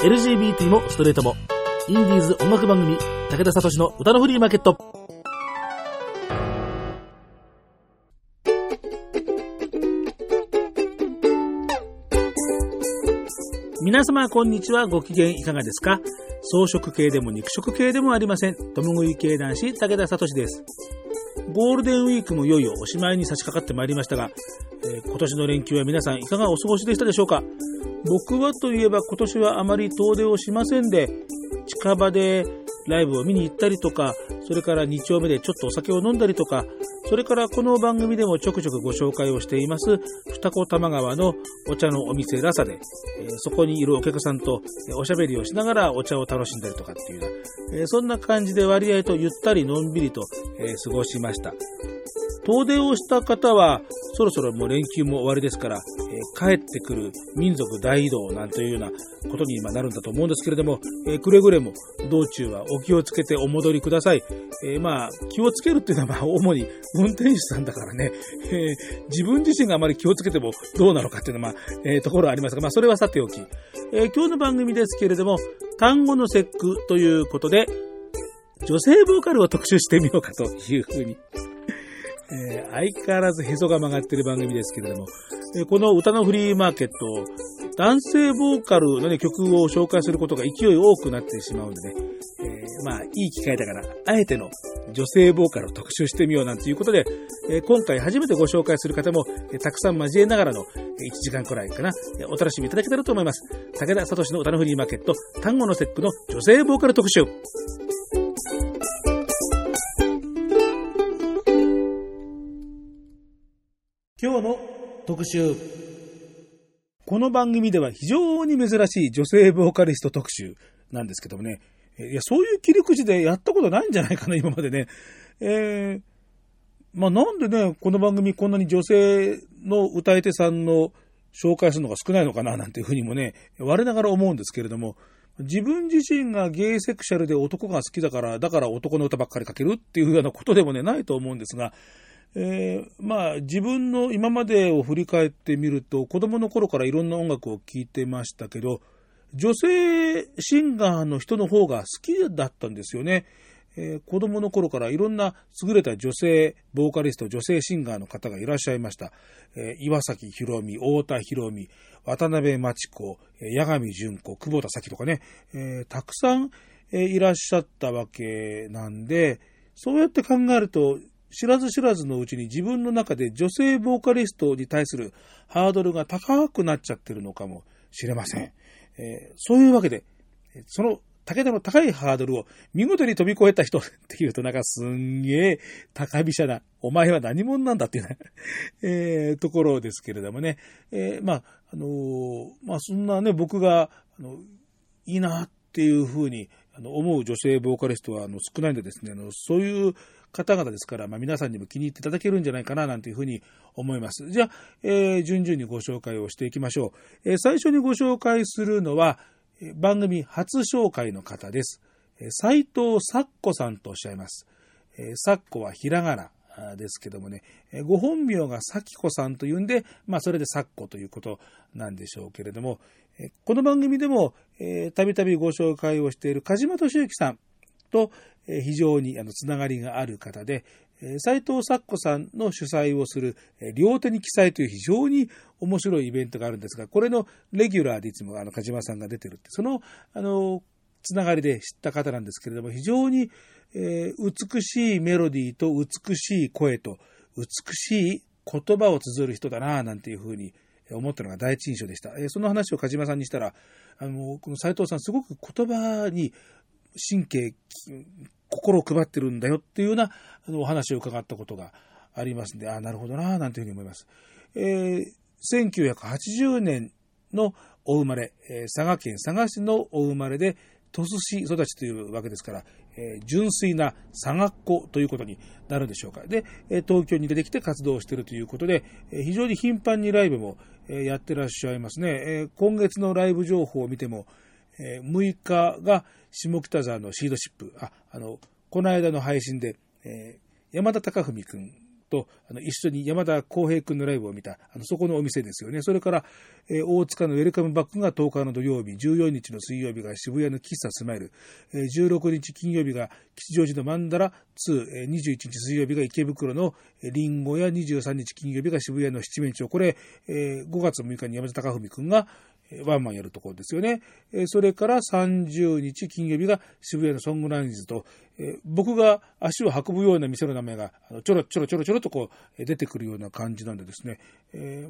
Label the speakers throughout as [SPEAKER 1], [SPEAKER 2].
[SPEAKER 1] LGBT もストレートも。インディーズ音楽番組、武田聡の歌のフリーマーケット。皆様、こんにちは。ご機嫌いかがですか？草食系でも肉食系でもありません。共食い系男子、武田聡です。ゴールデンウィークもいよいよおしまいに差し掛かってまいりましたが、えー、今年の連休は皆さんいかがお過ごしでしたでしょうか？僕はといえば今年はあまり遠出をしませんで、近場でライブを見に行ったりとか、それから2丁目でちょっとお酒を飲んだりとか、それからこの番組でもちょくちょくご紹介をしています、二子玉川のお茶のお店ラサで、え、そこにいるお客さんとおしゃべりをしながらお茶を楽しんだりとかっていうような、え、そんな感じで割合とゆったりのんびりと、え、過ごしました。遠出をした方は、そろそろもう連休も終わりですから、え、帰ってくる民族大移動なんというようなことに今なるんだと思うんですけれども、え、くれぐれも道中はお気をつけてお戻りください。えー、まあ、気をつけるっていうのはまあ、主に運転手さんだからね、え自分自身があまり気をつけてもどうなのかっていうのはまあ、えところはありますが、まあ、それはさておき、え今日の番組ですけれども、単語の節句ということで、女性ボーカルを特集してみようかというふうにえー、相変わらずへそが曲がってる番組ですけれども、えー、この歌のフリーマーケット、男性ボーカルの、ね、曲を紹介することが勢い多くなってしまうんでね、えー、まあ、いい機会だから、あえての女性ボーカルを特集してみようなんていうことで、え今回初めてご紹介する方も、えたくさん交えながらの1時間くらいかな、えお楽しみいただけたらと思います。武田聡の歌のフリーマーケット、単語の節句の女性ボーカル特集。今日の特集。この番組では非常に珍しい女性ボーカリスト特集なんですけどもね、いや、そういう切り口でやったことないんじゃないかな、今までね。えー、まあなんでね、この番組こんなに女性の歌い手さんの紹介するのが少ないのかな、なんていうふうにもね、我ながら思うんですけれども、自分自身がゲイセクシャルで男が好きだから、だから男の歌ばっかり書けるっていうようなことでもね、ないと思うんですが、えー、まあ自分の今までを振り返ってみると子供の頃からいろんな音楽を聴いてましたけど女性シンガーの人の方が好きだったんですよね。えー、子供の頃からいろんな優れた女性ボーカリスト、女性シンガーの方がいらっしゃいました。えー、岩崎宏美、太田博美、渡辺真知子、八神純子、久保田咲とかね、えー、たくさん、いらっしゃったわけなんで、そうやって考えると、知らず知らずのうちに自分の中で女性ボーカリストに対するハードルが高くなっちゃってるのかもしれません。えー、そういうわけで、その武田の高いハードルを見事に飛び越えた人っていうとなんかすんげえ高飛車な、お前は何者なんだっていうね えー、ところですけれどもね。えー、まあ、あのー、まあそんなね、僕が、あの、いいなっていうふうに思う女性ボーカリストはあの少ないんでですね、あのそういう方々ですから、まあ、皆さんにも気に入っていただけるんじゃないかななんていうふうに思います。じゃあ、えー、順々にご紹介をしていきましょう。えー、最初にご紹介するのは、番組初紹介の方です。斉藤咲子さんとおっしゃいます。咲子はひらがな。ですけどもね、ご本名が咲子さんというんで、まあそれで咲子ということなんでしょうけれども、この番組でもたびたびご紹介をしている梶間敏之さんと非常にあのつながりがある方で、斎藤咲子さんの主催をする両手に記載という非常に面白いイベントがあるんですが、これのレギュラーでいつもあの梶間さんが出てるって、そのあのつながりで知った方なんですけれども、非常にえ、美しいメロディーと美しい声と美しい言葉を綴る人だな、なんていうふうに思ったのが第一印象でした。え、その話を梶間さんにしたら、あの、この斎藤さんすごく言葉に神経、心を配ってるんだよっていうようなお話を伺ったことがありますんで、ああ、なるほどな、なんていうふうに思います。えー、1980年のお生まれ、えー、佐賀県佐賀市のお生まれで、鳥栖市育ちというわけですから、えー、純粋な佐賀っ子ということになるんでしょうか。で、東京に出てきて活動しているということで、非常に頻繁にライブもやってらっしゃいますね。え今月のライブ情報を見ても、6日が下北沢のシードシップ、あ、あの、この間の配信で、山田貴文くんとあの一緒に山田浩平君のライブを見た、あのそこのお店ですよね。それから、えー、大塚のウェルカムバックが10日の土曜日、14日の水曜日が渋谷の喫茶スマイル、えー、16日金曜日が吉祥寺のマンダラ2、えー、21日水曜日が池袋のリンゴや23日金曜日が渋谷の七面鳥。これ、えー、5月6日に山田貴文君が、ワンマンやるところですよね。それから30日金曜日が渋谷のソングランズと、僕が足を運ぶような店の名前がちょろちょろちょろちょろとこう出てくるような感じなんでですね、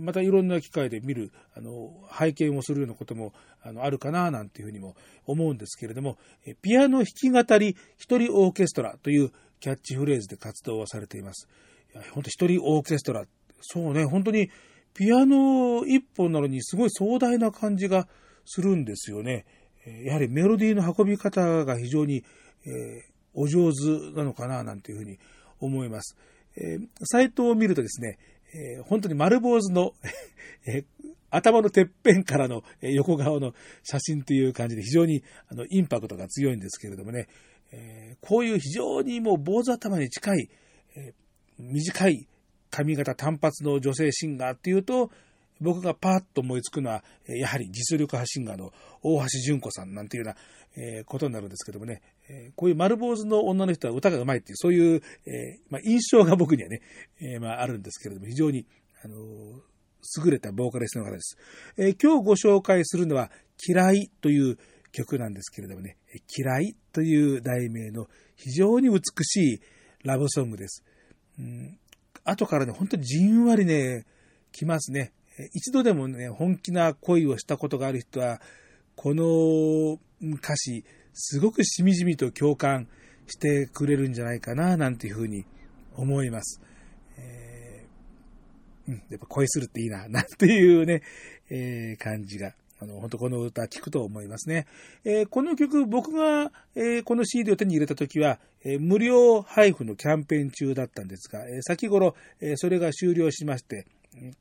[SPEAKER 1] またいろんな機会で見る、あの、拝見をするようなこともあるかななんていうふうにも思うんですけれども、ピアノ弾き語り一人オーケストラというキャッチフレーズで活動をされています。本当一人オーケストラ。そうね、本当にピアノ一本なのにすごい壮大な感じがするんですよね。やはりメロディーの運び方が非常に、えー、お上手なのかななんていうふうに思います。えー、サイトを見るとですね、えー、本当に丸坊主の え頭のてっぺんからの横顔の写真という感じで非常にあのインパクトが強いんですけれどもね、えー、こういう非常にもう坊主頭に近い、えー、短い髪型単発の女性シンガーっていうと、僕がパーッと思いつくのは、やはり実力派シンガーの大橋純子さんなんていうような、ことになるんですけどもね、こういう丸坊主の女の人は歌が上手いっていう、そういう、印象が僕にはね、まあ、あるんですけれども、非常に、あの優れたボーカリストの方です。今日ご紹介するのは、嫌いという曲なんですけれどもね、嫌いという題名の非常に美しいラブソングです。後からね、本当にじんわりね、来ますね。一度でもね、本気な恋をしたことがある人は、この歌詞、すごくしみじみと共感してくれるんじゃないかな、なんていうふうに思います。えー、うん、やっぱ恋するっていいな、なんていうね、えー、感じがあの、本当この歌聴くと思いますね。えー、この曲、僕が、えー、この CD を手に入れた時は、えー、無料配布のキャンペーン中だったんですが、え先頃、えそれが終了しまして、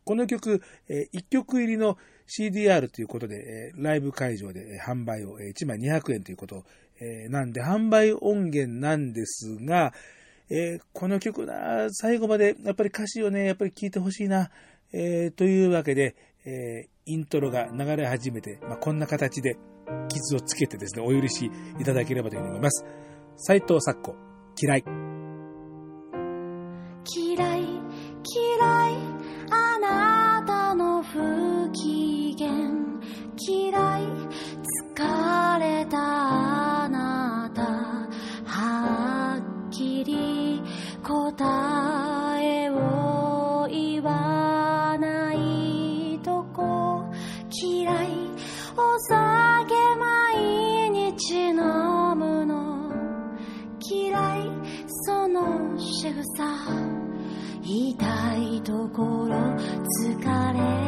[SPEAKER 1] この曲、え1曲入りの CDR ということで、えライブ会場で販売を、え1枚200円ということ、えなんで、販売音源なんですが、えこの曲な、最後までやっぱり歌詞をね、やっぱり聴いてほしいな、えというわけで、えイントロが流れ始めて、まあ、こんな形で傷をつけてですね、お許しいただければというふうに思います。斎藤咲子、嫌い。
[SPEAKER 2] 嫌い、嫌い、あなたの不機嫌。嫌い、疲れたあなた。はっきり答えところ疲れ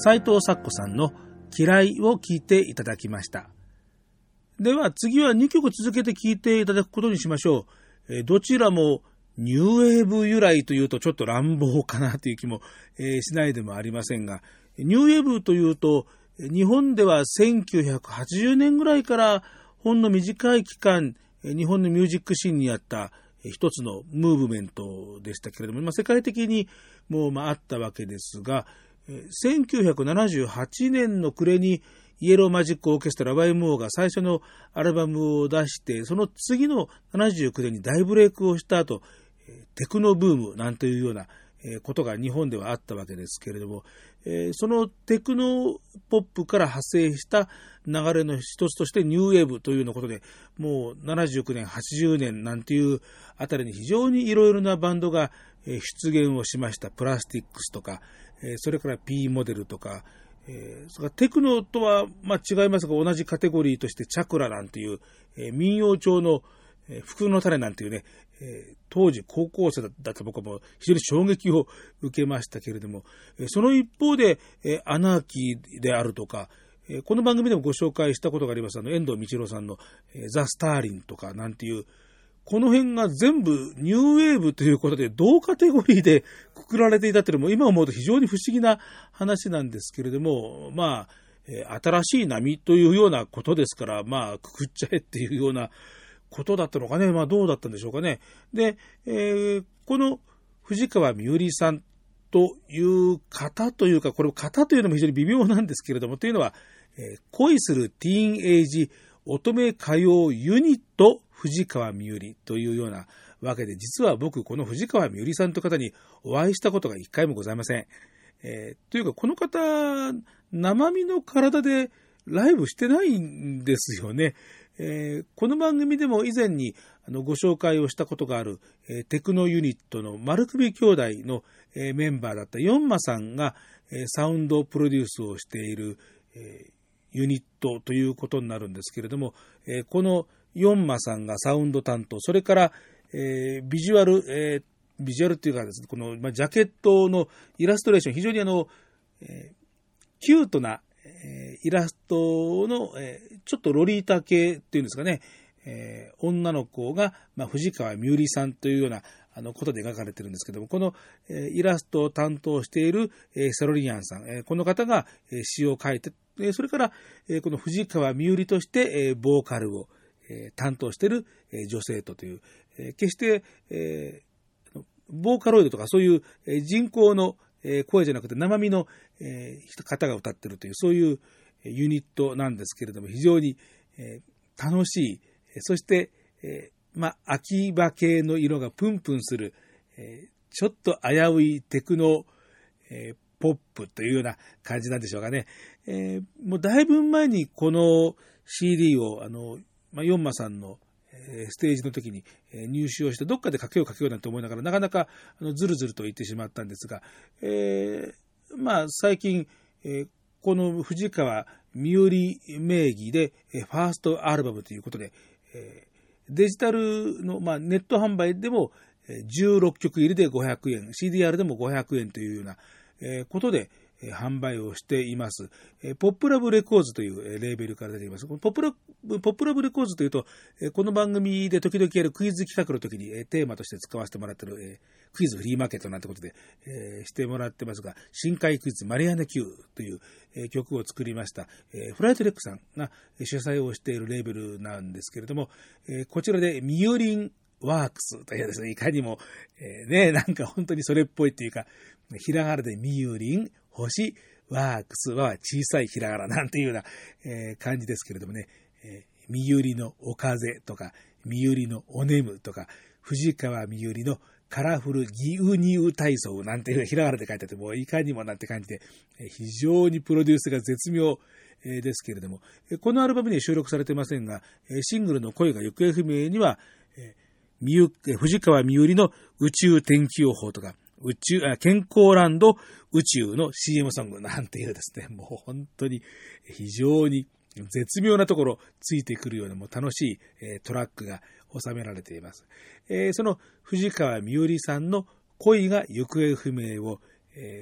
[SPEAKER 1] 斉藤咲子さんの嫌いを聞いていただきました。では次は2曲続けて聴いていただくことにしましょう。どちらもニューウェーブ由来というとちょっと乱暴かなという気も、しないでもありませんが、ニューウェーブというと、日本では1980年ぐらいからほんの短い期間、日本のミュージックシーンにあった一つのムーブメントでしたけれども、まあ、世界的にもうまああったわけですが、1978年の暮れにイエローマジックオーケストラ YMO が最初のアルバムを出して、その次の79年に大ブレイクをした後、テクノブームなんていうようなことが日本ではあったわけですけれども、そのテクノポップから派生した流れの一つとしてニューウェーブというようなことで、もう79年、80年なんていうあたりに非常にいろいろなバンドが出現をしました。プラスティックスとか、えそれから P モデルとか、えそれからテクノとは、ま、違いますが同じカテゴリーとしてチャクラなんていう、え民謡調の、えー福の種なんていうね、え当時高校生だった僕はもう非常に衝撃を受けましたけれども、えその一方で、えアナーキーであるとか、えこの番組でもご紹介したことがあります、あの、遠藤道郎さんの、えザ・スターリンとかなんていう、この辺が全部ニューウェーブということで同カテゴリーでくくられていたっていうのも今思うと非常に不思議な話なんですけれども、まあ、え新しい波というようなことですから、まあ、くくっちゃえっていうようなことだったのかね。まあ、どうだったんでしょうかね。で、えーこの藤川みゆりさんという方というか、これ方というのも非常に微妙なんですけれども、というのは、え恋するティーンエイジ乙女歌謡ユニット藤川みゆりというようなわけで、実は僕、この藤川みゆりさんという方にお会いしたことが一回もございません。えーというか、この方、生身の体でライブしてないんですよね。えーこの番組でも以前にあのご紹介をしたことがある、えーテクノユニットの丸首兄弟の、えーメンバーだったヨンマさんが、えサウンドプロデュースをしている、えユニットということになるんですけれども、えこのヨンマさんがサウンド担当、それから、えービジュアル、えービジュアルっていうかですね、この、ま、ジャケットのイラストレーション、非常にあの、えーキュートな、えイラストの、えちょっとロリータ系っていうんですかね、え女の子が、ま、藤川みゆりさんというようなあのことで描かれてるんですけども、この、えイラストを担当している、えーセロリアンさん、えこの方が、え詩を書いて、えそれから、えこの藤川みゆりとして、えボーカルを、え担当してる、え女性とという、え決して、えボーカロイドとかそういうえ人工のえ声じゃなくて生身のえ方が歌ってるというそういうユニットなんですけれども非常にえ楽しい、そして、えまあ、秋葉系の色がプンプンする、えちょっと危ういテクノ、えポップというような感じなんでしょうかね。えーもうだいぶ前にこの CD を、あの、まあ、ヨンマさんの、えステージの時にえ入手をして、どっかでかけようかけようなんて思いながら、なかなかあのずるずると言ってしまったんですが、えーまあ、最近、えーこの藤川みよ名義で、えファーストアルバムということで、えデジタルの、まあ、ネット販売でもえ16曲入りで500円、CDR でも500円というようなえことで、販売をしています。ポップラブレコーズというレーベルから出ています。ポップラポップラブレコーズというと、この番組で時々やるクイズ企画の時に、テーマとして使わせてもらってる、クイズフリーマーケットなんてことで、してもらってますが、深海クイズマリアナ Q という、曲を作りました、フライトレックさんが主催をしているレーベルなんですけれども、こちらでミユリンワークスというですね、いかにも、えーね、なんか本当にそれっぽいっていうか、ひらがなでみゆりん、星、ワークスは小さいひらがななんていうような、え感じですけれどもね、えーみゆりのお風とか、みゆりのおねむとか、藤川みゆりのカラフルギウニウ体操なんていうひらがなで書いてあって、もういかにもなんて感じで、非常にプロデュースが絶妙、ですけれども、このアルバムには収録されてませんが、シングルの声が行方不明には、藤川みゆりの宇宙天気予報とか、宇宙、健康ランド宇宙の CM ソングなんていうですね、もう本当に非常に絶妙なところついてくるようなもう楽しい、トラックが収められています。その藤川みゆりさんの恋が行方不明を、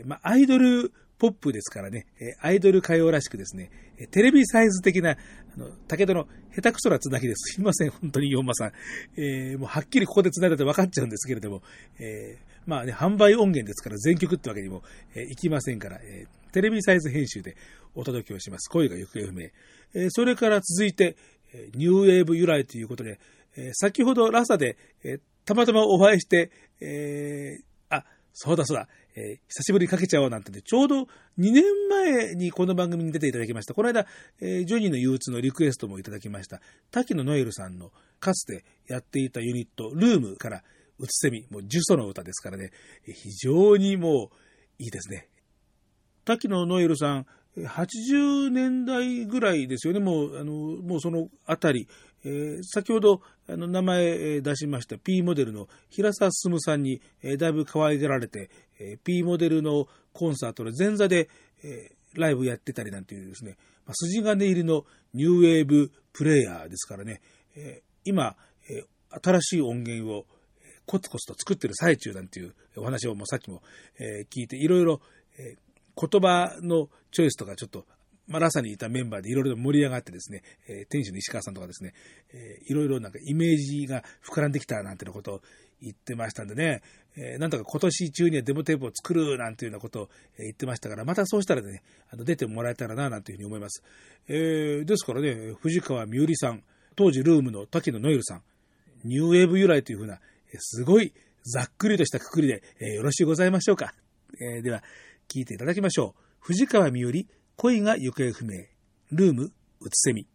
[SPEAKER 1] まあ、アイドルポップですからね、アイドル歌謡らしくですね、テレビサイズ的な、あの、武田の下手くそなつなぎです。すいません、本当に、ヨンマさん。えー、もうはっきりここで繋いだと分かっちゃうんですけれども、えー、まあね、販売音源ですから全曲ってわけにも、えー、いきませんから、えー、テレビサイズ編集でお届けをします。声が行方不明。えー、それから続いて、えニューウェーブ由来ということで、え先ほどラサで、えたまたまお会いして、えあ、そうだそうだ、え、久しぶりにかけちゃおうなんてね、ちょうど2年前にこの番組に出ていただきました。この間、え、ジョニーの憂鬱のリクエストもいただきました。滝野ノエルさんのかつてやっていたユニット、ルームからうつせみ、もう呪詛の歌ですからね、非常にもういいですね。滝野ノエルさん、80年代ぐらいですよね、もう、あの、もうそのあたり、えー、先ほどあの名前出しました P モデルの平沢進さんに、えー、だいぶ可愛がられて、えー、P モデルのコンサートの前座で、えー、ライブやってたりなんていうですね、まあ、筋金入りのニューウェーブプレイヤーですからね、えー、今、えー、新しい音源をコツコツと作ってる最中なんていうお話をもうさっきも、えー、聞いて、いろいろ、えー、言葉のチョイスとかちょっとまあ、ラサにいたメンバーでいろいろ盛り上がってですね、えー、店主の石川さんとかですね、えー、いろいろなんかイメージが膨らんできたなんていうことを言ってましたんでね、えー、なんとか今年中にはデモテープを作るなんていうようなことを言ってましたから、またそうしたらね、あの出てもらえたらななんていうふうに思います。えー、ですからね、藤川みゆりさん、当時ルームの滝野ノエルさん、ニューウェーブ由来というふうな、すごいざっくりとしたくくりで、えー、よろしゅうございましょうか。えー、では、聞いていただきましょう。藤川みより、恋が行方不明。ルーム、うつせみ。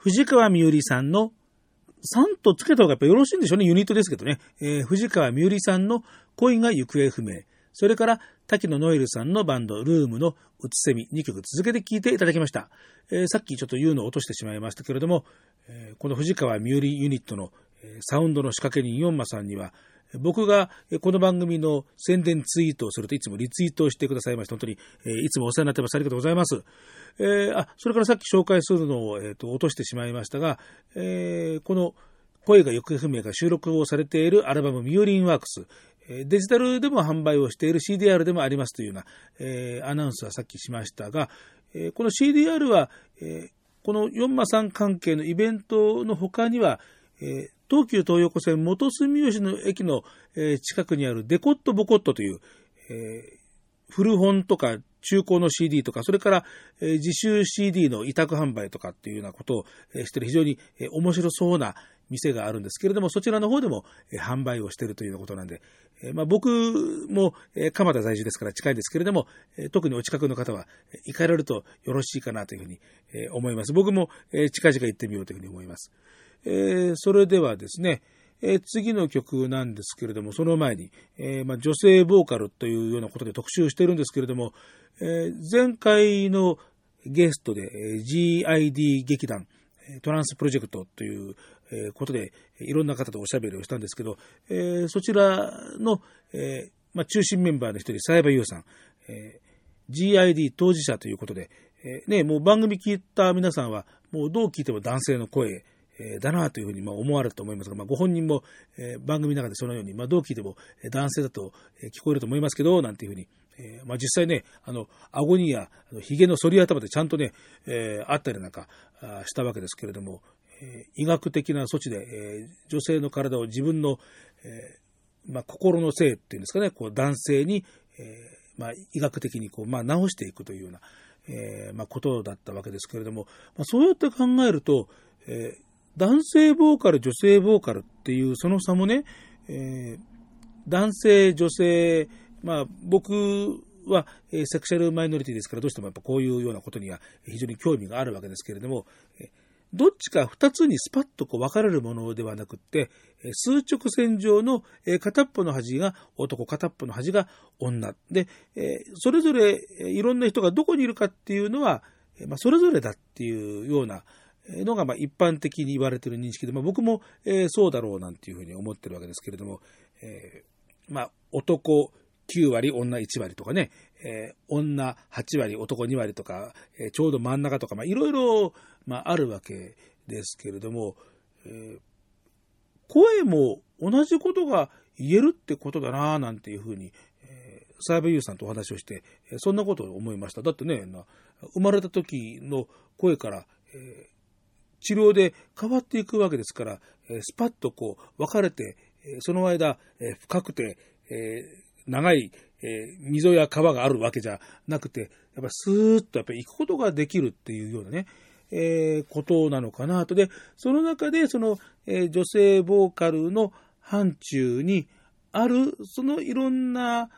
[SPEAKER 1] 藤川みゆりさんの、3とつけた方がやっぱよろしいんでしょうね。ユニットですけどね。えー、藤川みゆりさんの恋が行方不明。それから、滝野ノエルさんのバンド、ルームのうつせみ2曲続けて聴いていただきました。えー、さっきちょっと言うのを落としてしまいましたけれども、えー、この藤川みゆりユニットのえサウンドの仕掛け人ヨンマさんには、僕がこの番組の宣伝ツイートをするといつもリツイートをしてくださいまして、本当に、いつもお世話になってます。ありがとうございます。えー、あ、それからさっき紹介するのを、えーと、落としてしまいましたが、えー、この声が行方不明が収録をされているアルバムミオリンワークス、デジタルでも販売をしている CDR でもありますというような、えー、アナウンスはさっきしましたが、え、この CDR は、え、この4マさん関係のイベントの他には、え、東急東横線元住吉の駅の、近くにあるデコットボコットという、古本とか中古の CD とか、それから、自習 CD の委託販売とかっていうようなことを、している非常に、面白そうな店があるんですけれども、そちらの方でも、販売をしているというようなことなんで、まあ、僕も、え、蒲田在住ですから近いですけれども、特にお近くの方は、行かれるとよろしいかなというふうに、思います。僕も、近々行ってみようというふうに思います。えー、それではですね、えー、次の曲なんですけれども、その前に、えーまあ、女性ボーカルというようなことで特集してるんですけれども、え、前回のゲストで、え、GID 劇団、トランスプロジェクトということで、いろんな方とおしゃべりをしたんですけど、え、そちらの、えまあ、中心メンバーの一人、サイバユーさん、え、GID 当事者ということで、えね、もう番組聞いた皆さんは、もうどう聞いても男性の声、だなというふうに思われると思いますが、まあ、ご本人も、番組の中でそのように、まあ、どう聞いても男性だと聞こえると思いますけど、なんていうふうに、まあ、実際ね、あの、顎にや、あの髭の反り頭でちゃんとね、えあったりなんかしたわけですけれども、医学的な措置で、女性の体を自分の、ま、心の性っていうんですかね、こう男性に、ま、医学的にこう、ま、治していくというような、えま、ことだったわけですけれども、ま、そうやって考えると、えー男性ボーカル、女性ボーカルっていうその差もね、えー、男性、女性、まあ僕は、えー、セクシャルマイノリティですからどうしてもやっぱこういうようなことには非常に興味があるわけですけれども、どっちか二つにスパッとこう分かれるものではなくって、数直線上の片っぽの端が男、片っぽの端が女。で、それぞれいろんな人がどこにいるかっていうのは、まあ、それぞれだっていうようなのがま一般的に言われている認識で、まあ、僕も、え、そうだろうなんていうふうに思ってるわけですけれども、えー、まあ、男9割、女1割とかね、えー、女8割、男2割とか、えー、ちょうど真ん中とか、いろいろ、あ、るわけですけれども、え、声も同じことが言えるってことだな、なんていうふうに、えー、サイバーユーさんとお話をして、そんなことを思いました。だってね、生まれた時の声から、えー治療で変わっていくわけですから、スパッとこう分かれて、その間、深くて、長い溝や川があるわけじゃなくて、やっぱスーッとやっぱ行くことができるっていうようなね、え、ことなのかなと。で、その中で、その、え、女性ボーカルの範疇にある、そのいろんな、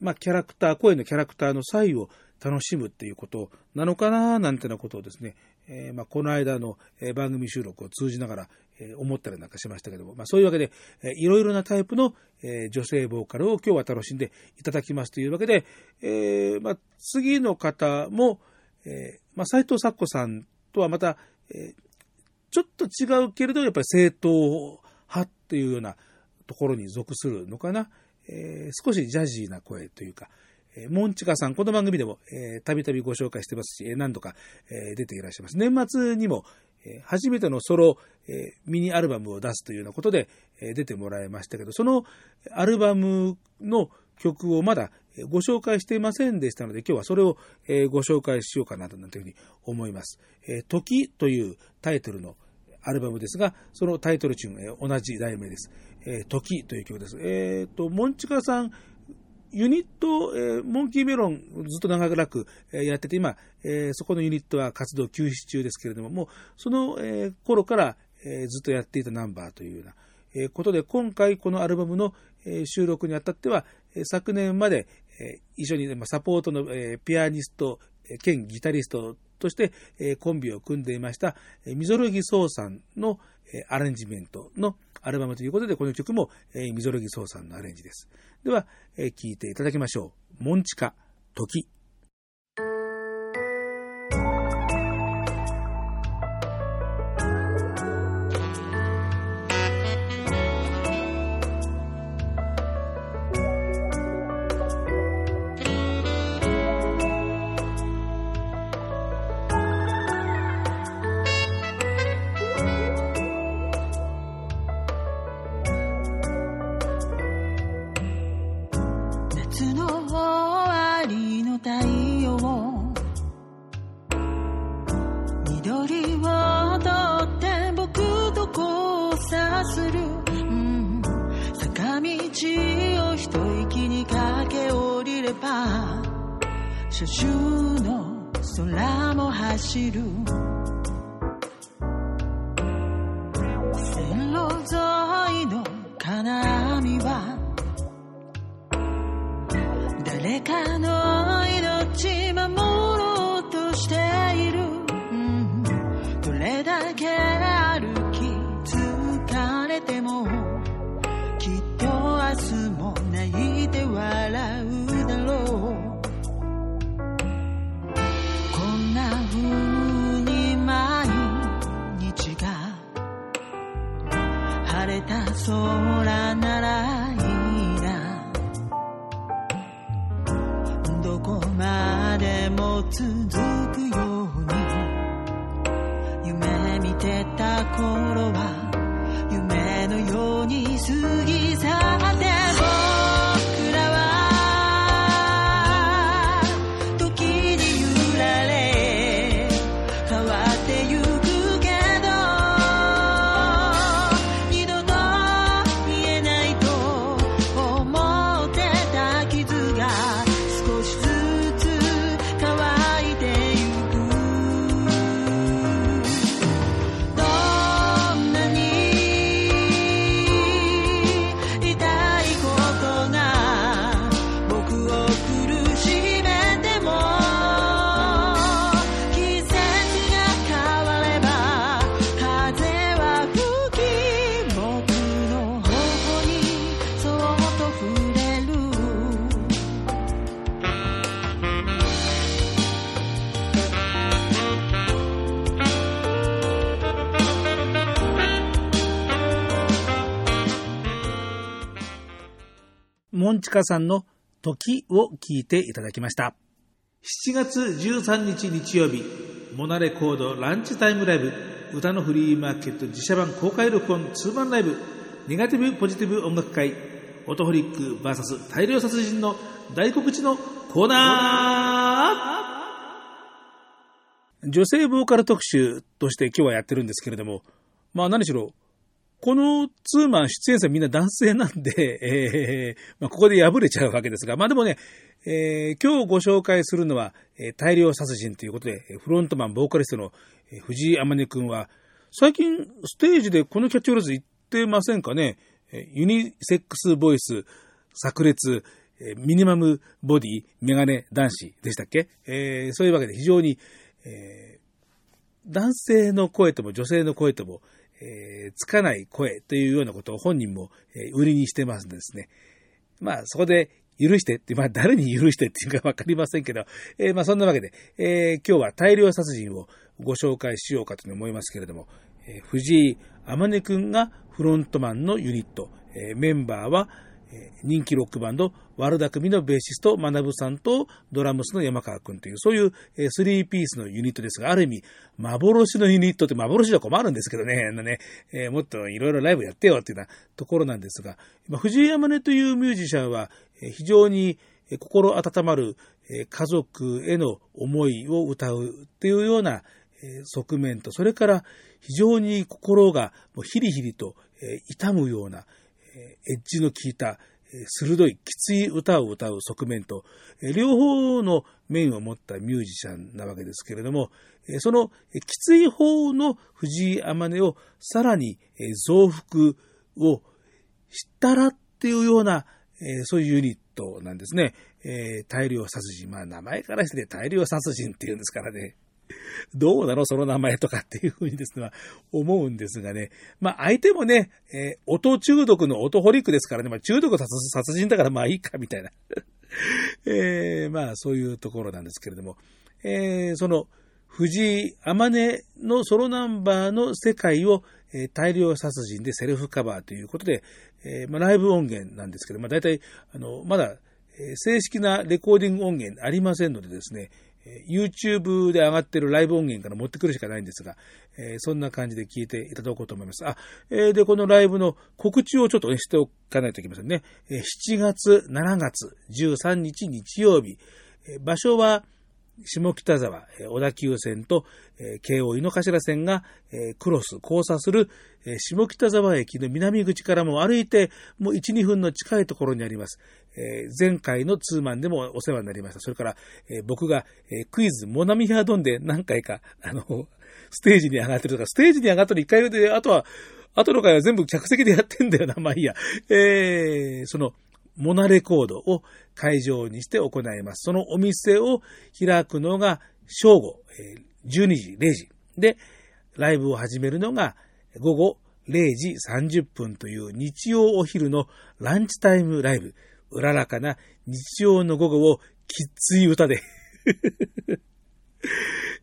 [SPEAKER 1] まあ、キャラクター、声のキャラクターの際を楽しむっていうことなのかな、なんてなことをですね、えー、まあ、この間の、番組収録を通じながら、え思ったりなんかしましたけども、まあ、そういうわけで、えいろいろなタイプの、え女性ボーカルを今日は楽しんでいただきますというわけで、え、まあ、次の方も、えまあ、斉藤咲子さんとはまた、えちょっと違うけれど、やっぱり正統派っていうようなところに属するのかな。えー、少しジャジーな声というか、えー、モンチカさん、この番組でも、えー、たびたびご紹介してますし、何度か、えー、出ていらっしゃいます。年末にも、え、初めてのソロ、えー、ミニアルバムを出すというようなことで、えー、出てもらいましたけど、そのアルバムの曲をまだご紹介していませんでしたので、今日はそれを、えー、ご紹介しようかなというふうに思います。えー、時というタイトルのアルバムですが、そのタイトルチューン、えー、同じ題名です。えー、時という曲です。えっ、ー、と、モンチカさん、ユニット、えー、モンキーメロンずっと長らく、え、やってて、今、えー、そこのユニットは活動休止中ですけれども、もうその、えー、頃から、えー、ずっとやっていたナンバーというような、えー、ことで、今回このアルバムの、えー、収録にあたっては、えー、昨年まで、えー、一緒に、ま、サポートの、えー、ピアニスト、兼ギタリストとして、えーコンビを組んでいました、えー、みぞろぎそうさんの、えアレンジメントのアルバムということで、この曲も、えーみぞろぎそうさんのアレンジです。では、えー聴いていただきましょう。モンチカ、
[SPEAKER 3] 時。
[SPEAKER 1] モンチカさんの時を聞いていただきました。7月13日日曜日、モナレコードランチタイムライブ、歌のフリーマーケット自社版公開録音ツーマンライブ、ネガティブポジティブ音楽会、オトホリック VS 大量殺人の大告知のコーナー女性ボーカル特集として今日はやってるんですけれども、まあ何しろ、このツーマン出演者みんな男性なんで、えーまあ、ここで敗れちゃうわけですが、まあでもね、えー今日ご紹介するのは、えー大量殺人ということで、フロントマン、ボーカリストの、藤井天音くんは、最近ステージでこのキャッチフレーズ言ってませんかね、ユニセックスボイス、炸裂、ミニマムボディ、メガネ男子でしたっけ、えーそういうわけで非常に、えー男性の声とも女性の声とも、えーつかない声というようなことを本人も、えー売りにしてますんでですね。まあ、そこで許してって、まあ、誰に許してっていうかわかりませんけど、えーまあ、そんなわけで、え今日は大量殺人をご紹介しようかと思いますけれども、え藤井天音くんがフロントマンのユニット、えメンバーは、人気ロックバンド、悪巧みのベーシスト、学さんとドラムスの山川くんという、そういう、えスリーピースのユニットですが、ある意味、幻のユニットって幻じゃ困るんですけどね、あのね、えーもっといろいろライブやってよっていうようなところなんですが、藤井山根というミュージシャンは、非常に心温まる家族への思いを歌うっていうような側面と、それから非常に心がヒリヒリと痛むようなエッジの効いた鋭いきつい歌を歌う側面と、両方の面を持ったミュージシャンなわけですけれども、そのきつい方の藤井天音をさらに増幅をしたらっていうような、そういうユニットなんですね。大量殺人。まあ名前からして大量殺人っていうんですからね。どうなのその名前とかっていうふうにですね、思うんですがね。まあ相手もね、えー音中毒の音ホリックですからね、まあ中毒殺人だからまあいいかみたいな。えーまあそういうところなんですけれども、えーその藤井天音のソロナンバーの世界を、えー大量殺人でセルフカバーということで、えーまあ、ライブ音源なんですけど、まあ、大体、あの、まだ、えー正式なレコーディング音源ありませんのでですね、え YouTube で上がってるライブ音源から持ってくるしかないんですが、えそんな感じで聞いていただこうと思います。あ、えで、このライブの告知をちょっとね、しておかないといけませんね。え7月、7月、13日日曜日、え場所は、下北沢、小田急線と、えー京王井の頭線が、えークロス、交差する、えー下北沢駅の南口からも歩いて、もう1、2分の近いところにあります。え前回のツーマンでもお世話になりました。それから、え僕が、えクイズ、モナミヘアドンで何回か、あの、ステージに上がってるとか、ステージに上がったの1回で、あとは、あとの回は全部客席でやってんだよな。まあいいや。えーその、モナレコードを会場にして行います。そのお店を開くのが正午、12時、0時。で、ライブを始めるのが午後0時30分という日曜お昼のランチタイムライブ。うららかな日曜の午後をきつい歌で。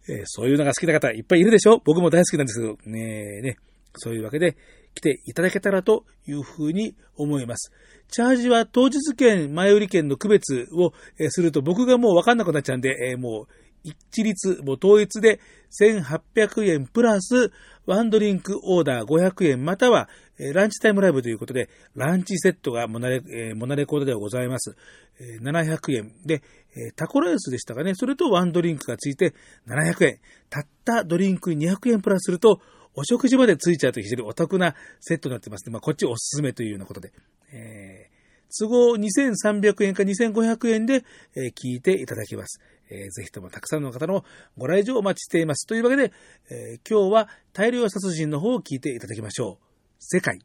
[SPEAKER 1] えそういうのが好きな方いっぱいいるでしょ？僕も大好きなんですけど、ねえね。そういうわけで来ていただけたらというふうに思います。チャージは当日券、前売り券の区別をすると僕がもうわかんなくなっちゃうんで、えもう一律、もう統一で1800円プラスワンドリンクオーダー500円またはえーランチタイムライブということで、ランチセットがモナレ,、えーモナレコードではございます。えー700円で、えタコライスでしたかね。それとワンドリンクがついて700円。たったドリンクに200円プラスすると、お食事までついちゃうと非常にお得なセットになってますね。まあ、こっちおすすめというようなことで。えー都合2300円か2500円で、え聞いていただきます。えーぜひともたくさんの方のご来場お待ちしています。というわけで、えー今日は大量殺人の方を聞いていただきましょう。世界。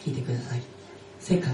[SPEAKER 4] 聞いてください世界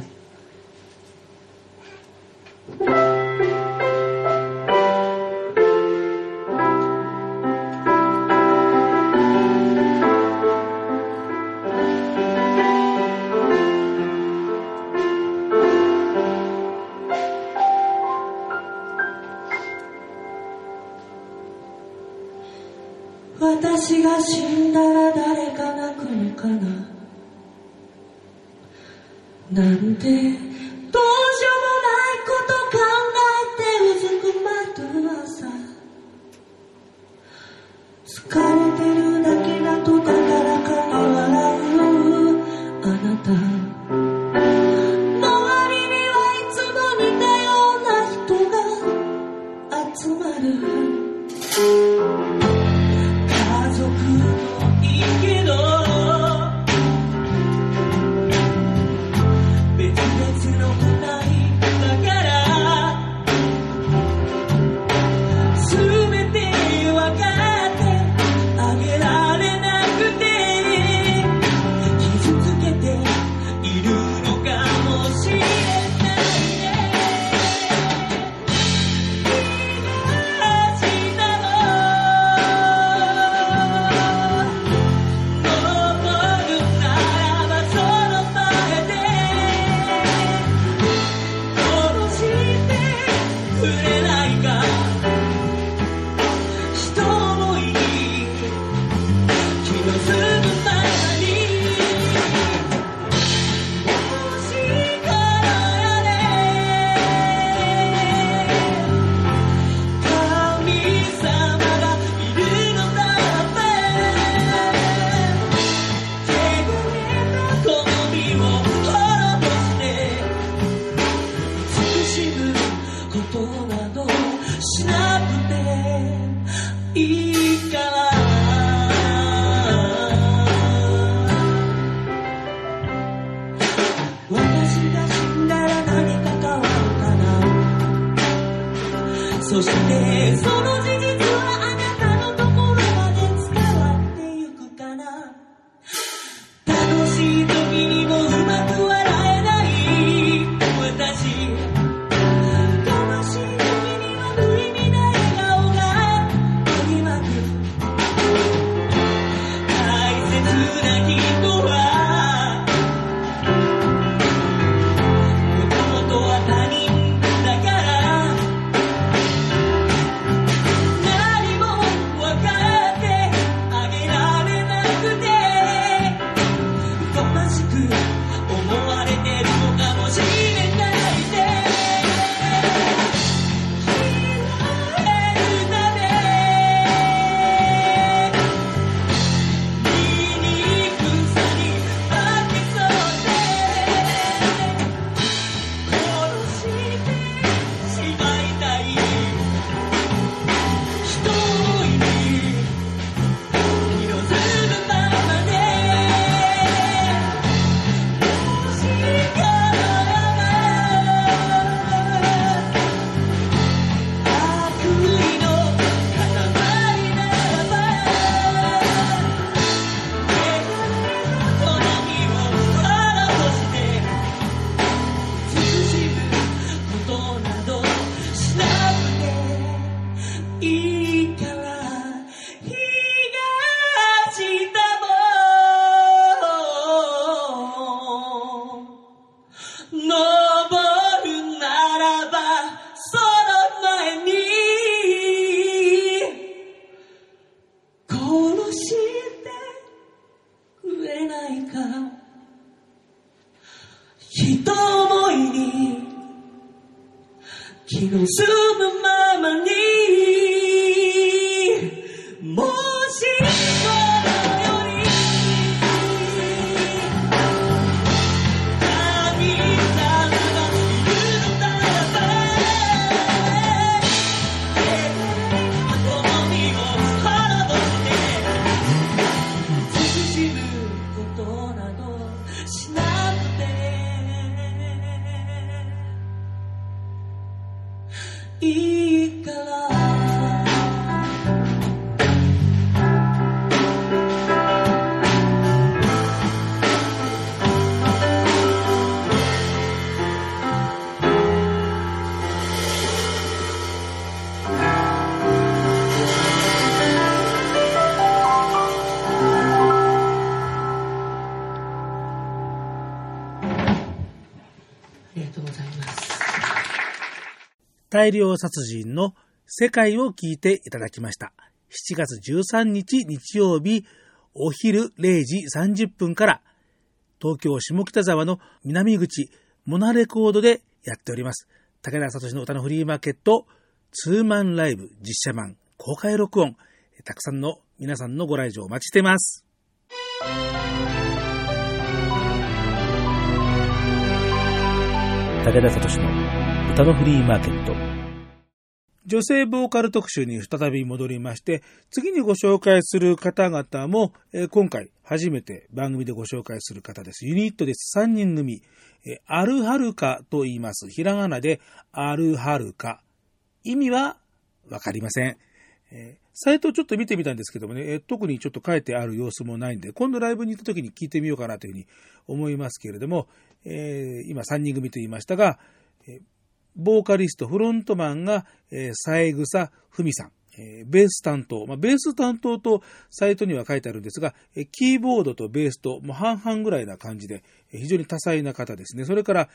[SPEAKER 1] 大量殺人の世界を聞いていただきました。7月13日日曜日お昼0時30分から東京下北沢の南口モナレコードでやっております。武田聡の歌のフリーマーケットツーマンライブ実写版公開録音たくさんの皆さんのご来場お待ちしています。武田聡の歌のフリーマーケット女性ボーカル特集に再び戻りまして、次にご紹介する方々も、えー今回初めて番組でご紹介する方です。ユニットです。3人組。えーアルハルカと言います。ひらがなでアルハルカ。意味はわかりません。えーサイトをちょっと見てみたんですけどもね、えー特にちょっと書いてある様子もないんで、今度ライブに行った時に聞いてみようかなというふうに思いますけれども、えー今3人組と言いましたが、えーボーカリスト、フロントマンが、えー、三枝文さん、えベース担当、まあ、ベース担当とサイトには書いてあるんですが、えキーボードとベースともう半々ぐらいな感じで、え非常に多彩な方ですね。それから、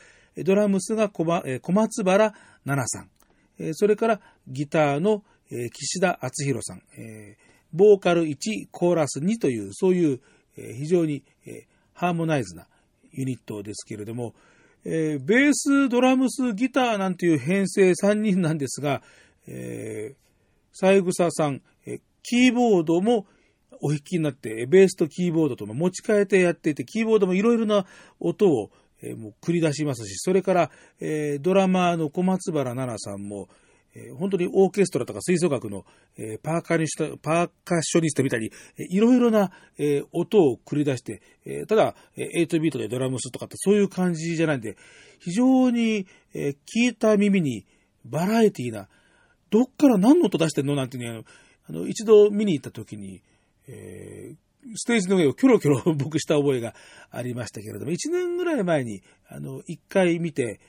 [SPEAKER 1] ドラムスが小え小松原奈々さん、えそれからギターの、え岸田敦弘さん、えボーカル1、コーラス2という、そういう、え非常に、えハーモナイズなユニットですけれども、えーベース、ドラムス、ギターなんていう編成3人なんですが、えー、三枝さん、えーキーボードもお弾きになって、ベースとキーボードと持ち替えてやっていて、キーボードもいろいろな音を、えーもう繰り出しますし、それから、えードラマーの小松原奈々さんも、えー本当にオーケストラとか吹奏楽の、えーパーカニスト、パーカッショニストみたいに、えーいろいろな、えー音を繰り出して、えーただ、えー8ビートでドラムスとかってそういう感じじゃないんで、非常に、えー聞いた耳にバラエティーな、どっから何の音出してんの？なんてね、あの、あの一度見に行った時に、えーステージの上をキョロキョロ 僕した覚えがありましたけれども、1年ぐらい前に、あの、1回見て、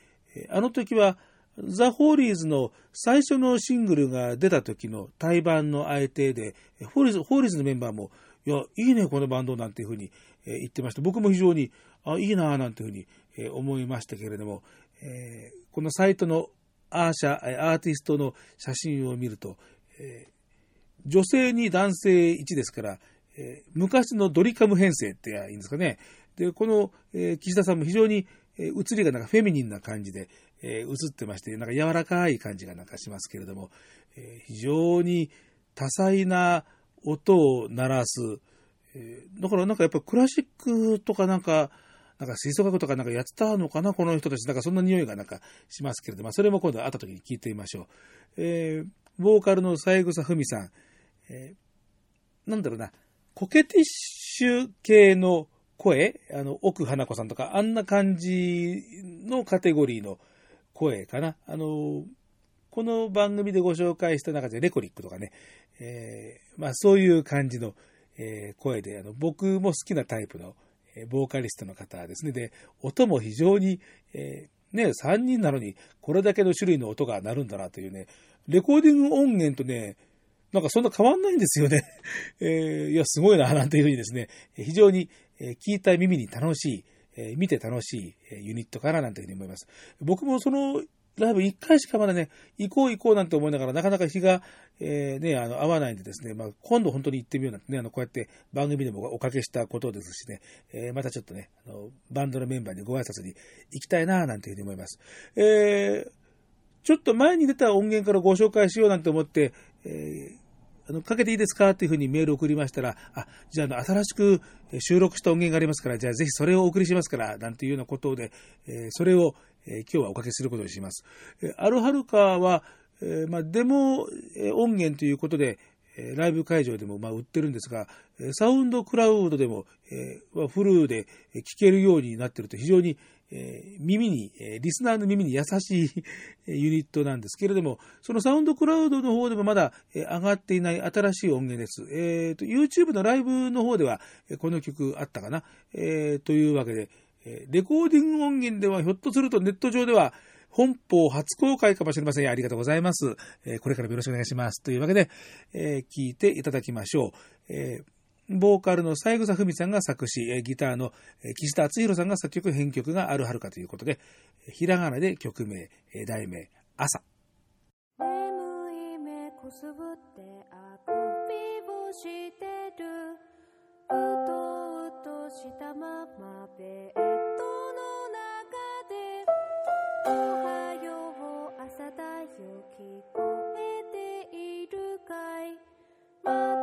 [SPEAKER 1] あの時は、ザ・ホーリーズの最初のシングルが出た時の対バンの相手で、ホーリーズ、ホーリーズのメンバーも、いや、いいね、このバンドなんていうふうに、言ってました。僕も非常に、あ、いいな、なんていうふうに、思いましたけれども、えーこのサイトのアーシャ、アーティストの写真を見ると、えー女性に男性1ですから、えー昔のドリカム編成っていいんですかね。で、この、えー岸田さんも非常に、えー映りがなんかフェミニンな感じで、えー映ってまして、なんか柔らかい感じがなんかしますけれども、えー非常に多彩な音を鳴らす、えーだからなんかやっぱクラシックとかなんか、なんか吹奏楽とかなんかやってたのかな、この人たち。なんかそんな匂いがなんかしますけれども、それも今度会った時に聞いてみましょう。えーボーカルの三枝文さん、えーなんだろうな、コケティッシュ系の声、あの、奥花子さんとか、あんな感じのカテゴリーの声かな。あの、この番組でご紹介した中でレコリックとかね、えーまあそういう感じの、えー声で、あの、僕も好きなタイプの、えーボーカリストの方ですね。で、音も非常に、えーね、3人なのにこれだけの種類の音が鳴るんだなというね、レコーディング音源とね、なんかそんな変わんないんですよね。えーいや、すごいな、なんていうふうにですね、非常にえ聞いた耳に楽しいえー見て楽しいユニットかななんていうふうに思います。僕もそのライブ1回しかまだね、行こう行こうなんて思いながら、なかなか日が、えーね、あの、合わないんでですね、まあ、今度本当に行ってみようなんてね、あの、こうやって番組でもおかけしたことですしね、えーまたちょっとね、あの、バンドのメンバーにご挨拶に行きたいななんていうふうに思います。えーちょっと前に出た音源からご紹介しようなんて思って、えーあの、かけていいですか？っていうふうにメールを送りましたら、あ、じゃあ、の、新しく収録した音源がありますから、じゃあぜひそれをお送りしますから、なんていうようなことで、えそれを、え今日はおかけすることにします。えーアルハルカは、えまあ、デモ音源ということで、ライブ会場でもまあ売ってるんですが、サウンドクラウドでも、えフルで聴けるようになってると非常に、えー耳に、えーリスナーの耳に優しいユニットなんですけれども、そのサウンドクラウドの方でもまだえー上がっていない新しい音源です。えーと、YouTube のライブの方ではえーこの曲あったかな、えーというわけで、えーレコーディング音源ではひょっとするとネット上では本邦初公開かもしれません。ありがとうございます。えーこれからもよろしくお願いします。というわけで、えー聞いていただきましょう。えーボーカルの三枝文さんが作詞、ギターのえ岸田敦弘さんが作曲、編曲があるはるかということで、ひらがなで曲名、題名、朝。
[SPEAKER 2] 眠い目こすぶってあくびをしてる。うとうとしたままベッドの中で。おはよう朝だよ聞こえているかい。窓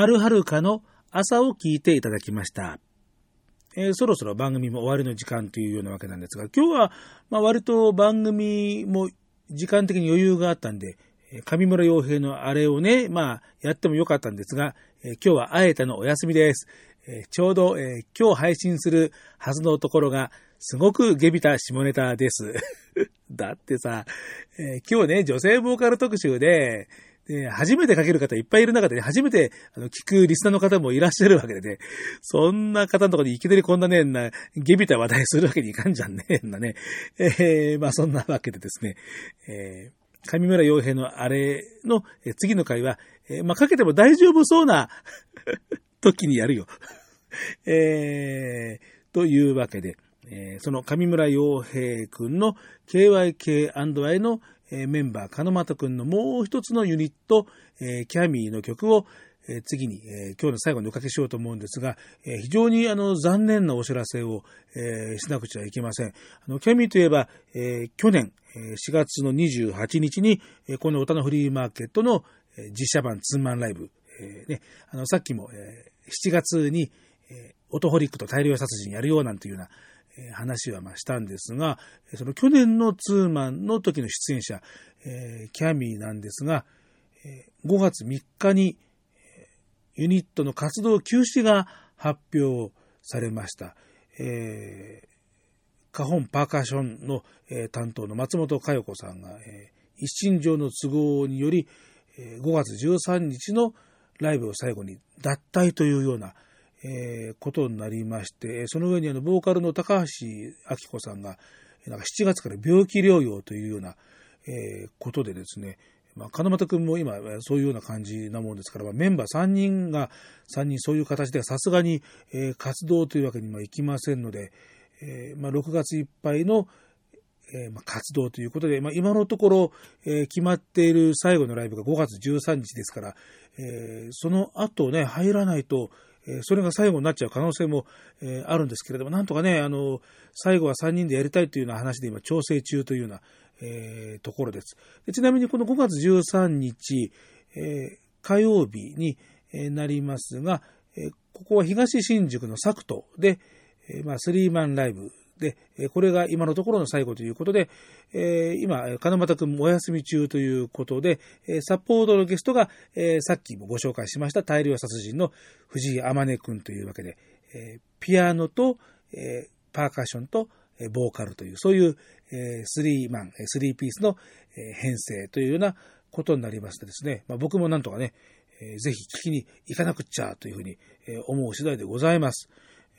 [SPEAKER 2] あるは
[SPEAKER 1] るかの朝を聞いていただきました。えーそろそろ番組も終わりの時間というようなわけなんですが、今日は、まあ、割と番組も時間的に余裕があったんで、上村洋平のあれをね、まあ、やってもよかったんですが、えー今日はあえてのお休みです。えーちょうど、えー今日配信するはずのところが、すごく下びた下ネタです。だってさ、え今日ね、女性ボーカル特集で、初めてかける方いっぱいいる中で、ね、初めてあの聞くリスナーの方もいらっしゃるわけでね、そんな方のところにいきなりこんなね、な、ゲビた話題するわけにいかんじゃんね、なね。えー、まあそんなわけでですね、えー、上村洋平のあれの、次の回は、えー、まあかけても大丈夫そうな 時にやるよ。えー、というわけで、えー、その上村洋平くんの KYK&I の、え、メンバー、金又くんのもう一つのユニット、え、キャミーの曲を、え、次に、え、今日の最後におかけしようと思うんですが、え、非常にあの残念なお知らせを、え、しなくちゃいけません。あのキャミーといえば、え、去年、え、4月の28日に、え、この歌のフリーマーケットの、え、実写版ツーマンライブ、えね、あのさっきも、え、7月に、え、オトホリックと大量殺人やるよなんていうような、話はましたんですが、その去年のツーマンの時の出演者、えー、キャミーなんですが、5月3日にユニットの活動休止が発表されました。えー、カホンパーカッションの、担当の松本佳代子さんが、えー、一身上の都合により、えー、5月13日のライブを最後に脱退というような、えー、ことになりまして、その上にあの、ボーカルの高橋明子さんが、なんか7月から病気療養というような、えー、ことでですね、まあ、金又君も今、そういうような感じなもんですから、まあ、メンバー3人が、3人そういう形ではさすがに、えー、活動というわけにはいきませんので、えー、まあ、6月いっぱいの、えーまあ、活動ということで、まあ、今のところ、えー、決まっている最後のライブが5月13日ですから、えー、その後ね、入らないと、えそれが最後になっちゃう可能性も、えあるんですけれども、なんとかね、あの、最後は3人でやりたいというような話で今調整中というような、え、ところですで。ちなみにこの5月13日、え、火曜日になりますが、え、ここは東新宿のサクトで、え、まあ、スリーマンライブで、これが今のところの最後ということで、えー、今、金又くんもお休み中ということで、サポートのゲストが、えー、さっきもご紹介しました大量殺人の藤井天音くんというわけで、えー、ピアノと、えー、パーカッションと、えー、ボーカルという、そういう、えー、スリーマン、スリーピースの、えー、編成というようなことになりましてですね、まあ、僕もなんとかね、えー、ぜひ聞きに行かなくっちゃというふうに、えー、思う次第でございます。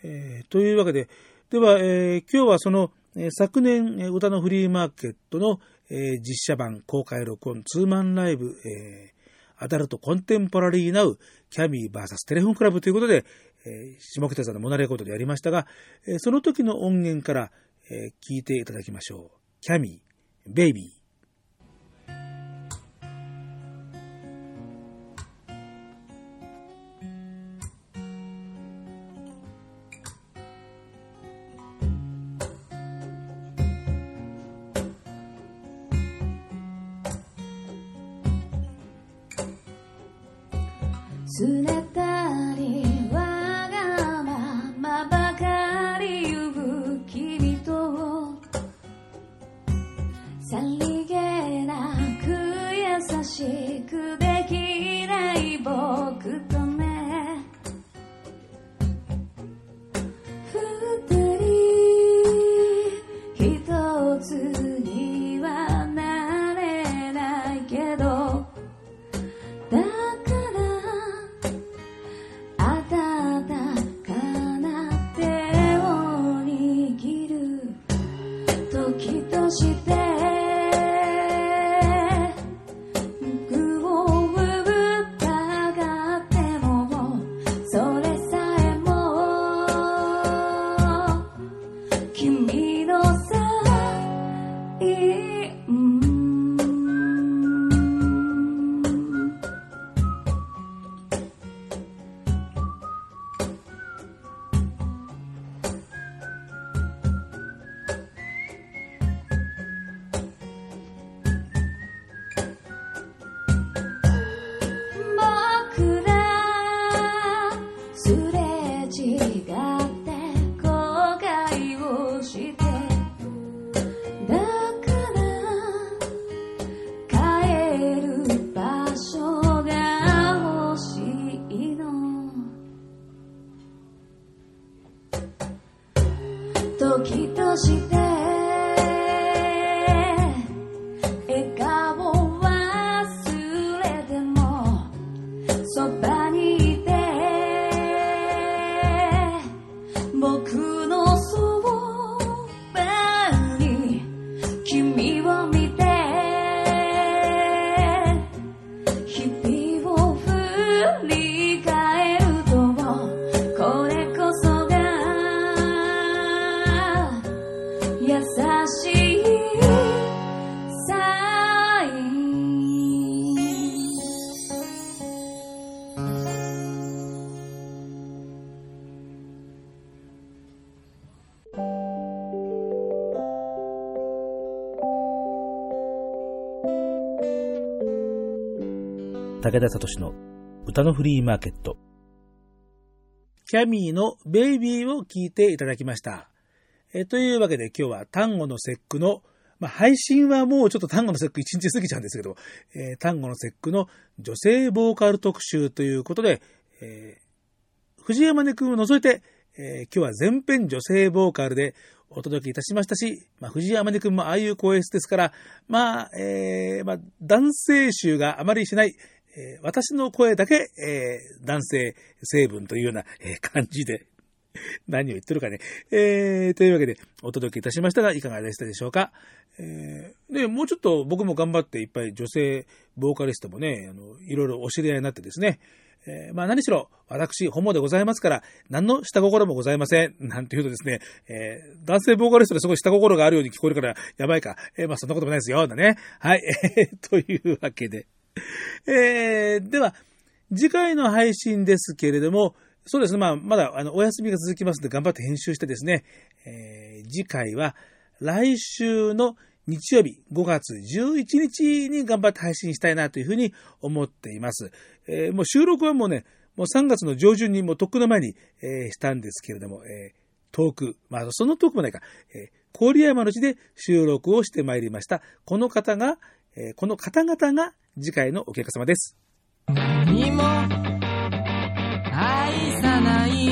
[SPEAKER 1] えー、というわけで、では、えー、今日はその、えー、昨年、えー、歌のフリーマーケットの、えー、実写版公開録音ツーマンライブ、えー、アダルトコンテンポラリーナウキャミー VS テレフォンクラブということで、えー、下北沢のモナレコードでやりましたが、えー、その時の音源から、えー、聞いていただきましょう。キャミー、ベイビー。
[SPEAKER 2] 拗ねたり
[SPEAKER 1] 武田聡の歌のフリーマーケット。キャミーのベイビーを聞いていただきました。えというわけで今日は単語の節句の、まあ、配信はもうちょっと単語の節句1日過ぎちゃうんですけど、えー、単語の節句の女性ボーカル特集ということで、えー、藤山根くんを除いて、えー、今日は全編女性ボーカルでお届けいたしましたし、まあ、藤山根くんもああいう声質ですから、まあ、えー、まあ、男性臭があまりしない、えー、私の声だけ、えー、男性成分というような、え、感じで、何を言ってるかね。えー、というわけで、お届けいたしましたが、いかがでしたでしょうか。えー、で、もうちょっと僕も頑張っていっぱい女性ボーカリストもね、あの、いろいろお知り合いになってですね、えー、まあ何しろ、私、ホモでございますから、何の下心もございません。なんて言うとですね、えー、男性ボーカリストですごい下心があるように聞こえるから、やばいか。えー、まあそんなこともないですよ。だね。はい。えー、というわけで。えー、では、次回の配信ですけれども、そうですね、まあ、まだ、あの、お休みが続きますので、頑張って編集してですね、えー、次回は、来週の日曜日、5月11日に頑張って配信したいなというふうに思っています。えー、もう収録はもうね、もう3月の上旬にもうとっくの前に、えー、したんですけれども、えー、遠く、まあ、その遠くもないか、えー、郡山の地で収録をしてまいりました。この方が、えー、この方々が次回のお客様です。何も愛さない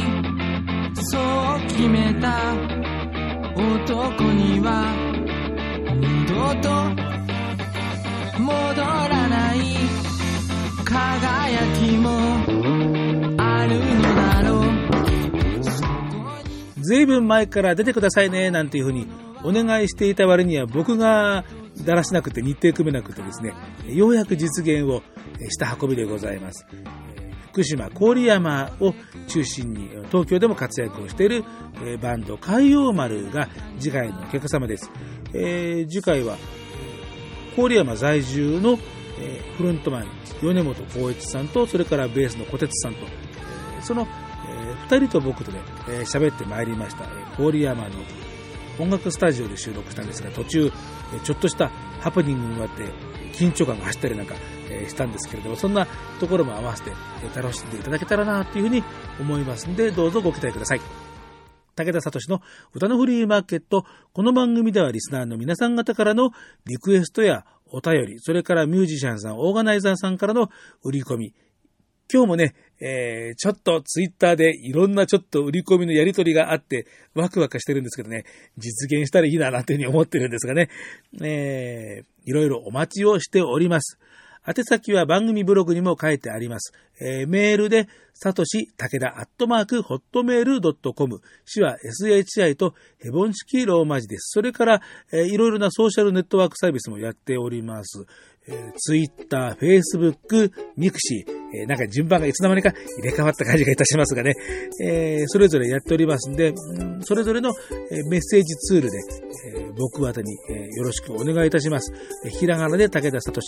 [SPEAKER 1] そう決めた男には二度と戻らない輝きもあるのだろうずいぶん前から出てくださいねなんていうふうにお願いしていた割には僕がだらしなくて日程組めなくてですね、ようやく実現をした運びでございます。福島郡山を中心に東京でも活躍をしているバンド海洋丸が次回のお客様です。えー、次回は郡山在住のフロントマン米本光一さんとそれからベースの小鉄さんとその2人と僕とで喋ってまいりました郡山の音楽スタジオで収録したんですが、途中、ちょっとしたハプニングがあって、緊張感が走ったりなんかしたんですけれども、そんなところも合わせて楽しんでいただけたらなというふうに思いますので、どうぞご期待ください。武田聡の歌のフリーマーケット。この番組ではリスナーの皆さん方からのリクエストやお便り、それからミュージシャンさん、オーガナイザーさんからの売り込み、今日もね、えー、ちょっとツイッターでいろんなちょっと売り込みのやり取りがあって、ワクワクしてるんですけどね、実現したらいいななんていうふうに思ってるんですがね、えー、いろいろお待ちをしております。宛先は番組ブログにも書いてあります。えー、メールで、さとし、たけだ、アットマーク、ホットメールドットコム。市は SHI とヘボン式ローマ字です。それから、えー、いろいろなソーシャルネットワークサービスもやっております。えー、ツイッター、フェイスブック、ミクシー、え、なんか順番がいつの間にか入れ替わった感じがいたしますがね、え、それぞれやっておりますんで、それぞれの、メッセージツールで、え、僕宛に、え、よろしくお願いいたします。えひらがなで武田聡、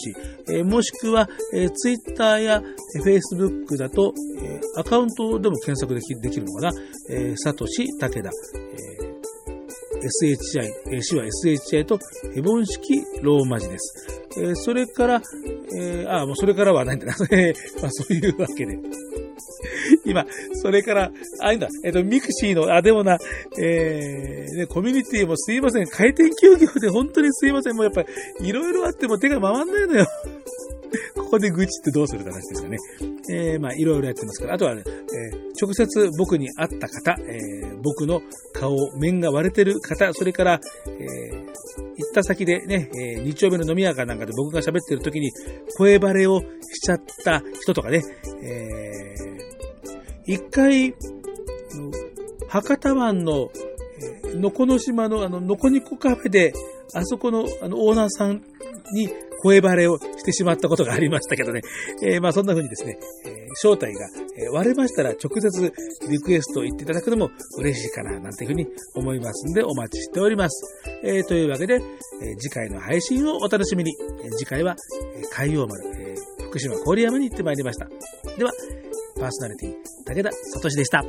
[SPEAKER 1] え、もしくは、えー、ツイッターやフェイスブックだと、え、アカウントでも検索できるのかな、えー、サトシ武田、えー SHI、死は SHI とヘボン式ローマ字です。え、それから、え、あ、もうそれからはないんだな。まあそういうわけで。今、それから、あ、いいんだ。えっ、と、ミクシーの、あ、でもな、えー、ね、コミュニティもすいません。開店休業で本当にすいません。もうやっぱり、いろいろあっても手が回んないのよ。ここで愚痴ってどうするって話ですよね。えー、まあ、いろいろやってますから。あとはね、えー、直接僕に会った方、えー、僕の顔、面が割れてる方、それから、え、行った先でね、え、日曜日の飲み屋かなんかで僕が喋ってる時に声バレをしちゃった人とかね、えー、一回、博多湾の、えー、のこの島のあの、のこにこカフェで、あそこのあのオーナーさんに声バレをしてしまったことがありましたけどね。えー、まあそんな風にですね、えー、正体が、割れましたら直接リクエストを言っていただくのも嬉しいかな、なんていう風に思いますんでお待ちしております。えー、というわけで、え、次回の配信をお楽しみに。え、次回は、え、海洋丸、え、福島郡山に行ってまいりました。では、パーソナリティ、武田聡でした。